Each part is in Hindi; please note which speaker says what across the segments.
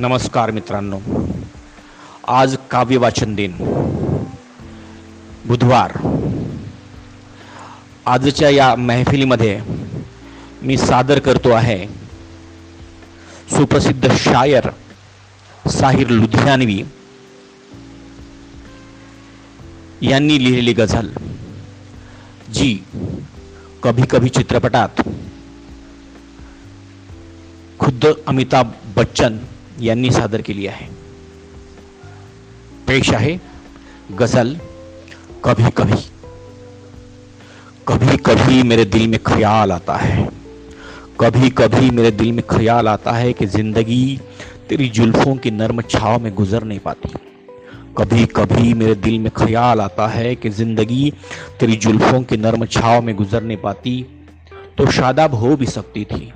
Speaker 1: नमस्कार मित्रांनो. आज काव्य वाचन दिन. बुधवार. आजच्या या महफिलीमध्ये मी सादर करतो आहे सुप्रसिद्ध शायर साहिर लुधियानवी यांनी लिहिलेली गझल जी कभी कभी चित्रपटात खुद्द अमिताभ बच्चन यांनी सादर केली आहे. पेश आहे गज़ल कभी कभी कभी कभी मेरे दिल में ख्याल आता है, कभी कभी मेरे दिल में ख्याल आता है कि ज़िंदगी तेरी जुल्फों की नर्म छाव में गुजर नहीं पाती. कभी कभी मेरे दिल में ख्याल आता है कि ज़िंदगी तेरी जुल्फों की नर्म छाव में गुजर नहीं पाती. तो शादाब हो भी सकती थी.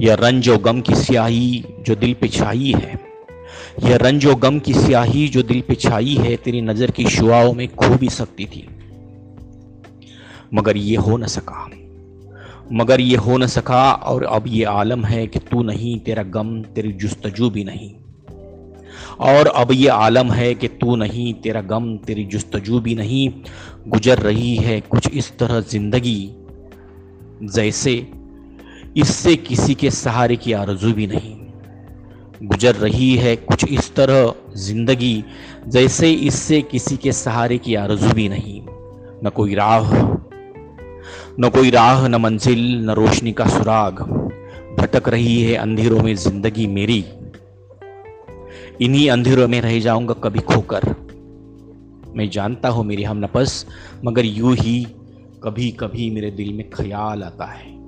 Speaker 1: यह रंजो गम की स्याही जो दिल पे छाई है। यह रंजो गम की स्याही जो दिल पे छाई है, तेरी नज़र की शुआओं में खो भी सकती थी। मगर ये हो न सका। मगर ये हो न सका और अब ये आलम है कि तू नहीं, तेरा गम, तेरी जुस्तजू भी नहीं। और अब ये आलम है कि तू नहीं, तेरा गम, तेरी जुस्तजू भी नहीं। गुजर रही है कुछ इस तरह ज़िंदगी, जैसे इससे किसी के सहारे की आरज़ू भी नहीं। गुजर रही है कुछ इस तरह ज़िंदगी, जैसे इससे किसी के सहारे की आरज़ू भी नहीं। न कोई राह, न कोई राह, न मंजिल, न रोशनी का सुराग। भटक रही है अंधेरों में ज़िंदगी मेरी। इन्हीं अंधेरों में रह जाऊँगा कभी खोकर। मैं जानता हूँ मेरी हम नपस मगर यूँ ही कभी कभी मेरे दिल में ख्याल आता है।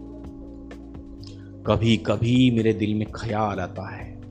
Speaker 1: कभी कभी मेरे दिल में ख्याल आता है।